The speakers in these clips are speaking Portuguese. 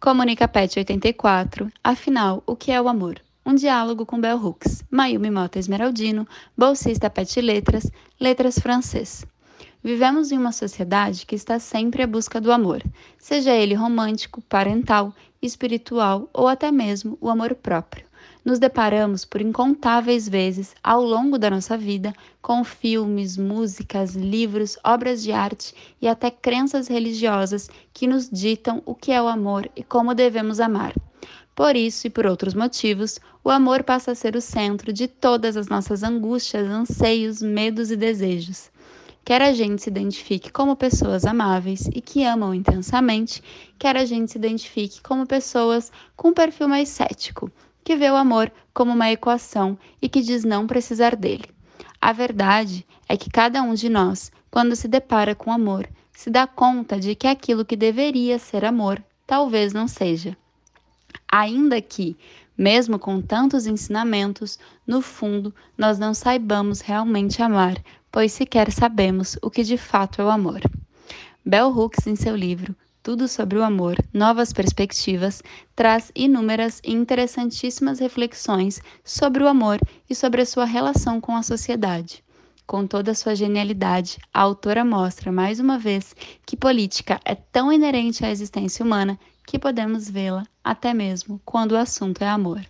Comunica Pet 84. Afinal, o que é o amor? Um diálogo com Bell Hooks. Mayumi Mota Esmeraldino, bolsista Pet Letras, Letras Francês. Vivemos em uma sociedade que está sempre à busca do amor, seja ele romântico, parental, espiritual ou até mesmo o amor próprio nos deparamos por incontáveis vezes ao longo da nossa vida com filmes, músicas, livros, obras de arte e até crenças religiosas que nos ditam o que é o amor e como devemos amar. Por isso e por outros motivos, o amor passa a ser o centro de todas as nossas angústias, anseios, medos e desejos. Quer a gente se identifique como pessoas amáveis e que amam intensamente, quer a gente se identifique como pessoas com um perfil mais cético, que vê o amor como uma equação e que diz não precisar dele. A verdade é que cada um de nós, quando se depara com amor, se dá conta de que aquilo que deveria ser amor talvez não seja. Ainda que, mesmo com tantos ensinamentos, no fundo nós não saibamos realmente amar, pois sequer sabemos o que de fato é o amor. Bell Hooks, em seu livro tudo sobre o amor, novas perspectivas, traz inúmeras e interessantíssimas reflexões sobre o amor e sobre a sua relação com a sociedade. Com toda a sua genialidade, a autora mostra mais uma vez que política é tão inerente à existência humana que podemos vê-la até mesmo quando o assunto é amor.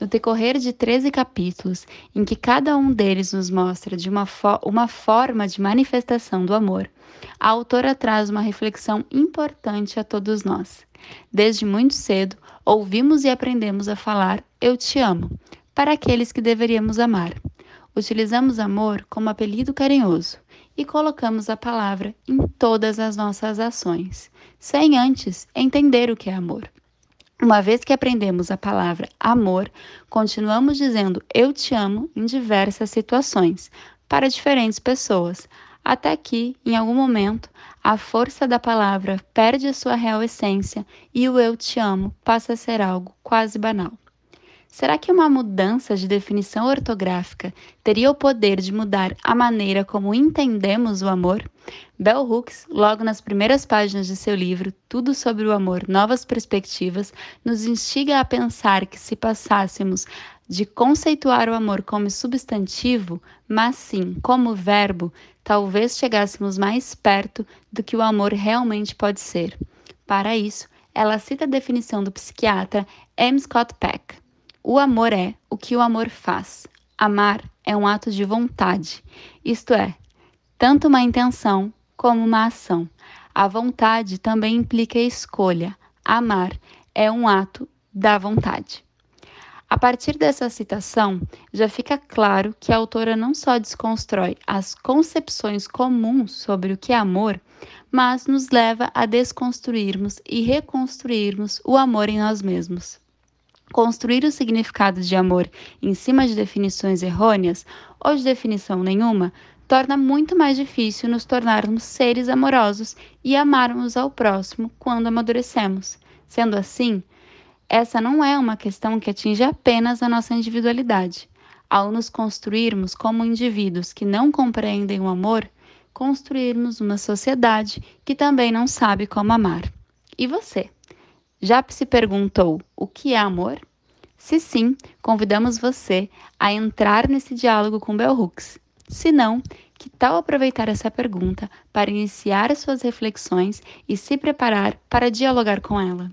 No decorrer de 13 capítulos, em que cada um deles nos mostra de uma, fo uma forma de manifestação do amor, a autora traz uma reflexão importante a todos nós. Desde muito cedo, ouvimos e aprendemos a falar Eu te amo para aqueles que deveríamos amar. Utilizamos amor como apelido carinhoso e colocamos a palavra em todas as nossas ações, sem antes entender o que é amor. Uma vez que aprendemos a palavra amor, continuamos dizendo eu te amo em diversas situações, para diferentes pessoas, até que, em algum momento, a força da palavra perde a sua real essência e o eu te amo passa a ser algo quase banal. Será que uma mudança de definição ortográfica teria o poder de mudar a maneira como entendemos o amor? Bell Hooks, logo nas primeiras páginas de seu livro Tudo sobre o Amor, Novas Perspectivas, nos instiga a pensar que se passássemos de conceituar o amor como substantivo, mas sim como verbo, talvez chegássemos mais perto do que o amor realmente pode ser. Para isso, ela cita a definição do psiquiatra M. Scott Peck. O amor é o que o amor faz. Amar é um ato de vontade, isto é, tanto uma intenção como uma ação. A vontade também implica escolha. Amar é um ato da vontade. A partir dessa citação, já fica claro que a autora não só desconstrói as concepções comuns sobre o que é amor, mas nos leva a desconstruirmos e reconstruirmos o amor em nós mesmos. Construir o significado de amor em cima de definições errôneas ou de definição nenhuma torna muito mais difícil nos tornarmos seres amorosos e amarmos ao próximo quando amadurecemos. Sendo assim, essa não é uma questão que atinge apenas a nossa individualidade. Ao nos construirmos como indivíduos que não compreendem o amor, construirmos uma sociedade que também não sabe como amar. E você? Já se perguntou o que é amor? Se sim, convidamos você a entrar nesse diálogo com Bell Hooks. Se não, que tal aproveitar essa pergunta para iniciar as suas reflexões e se preparar para dialogar com ela?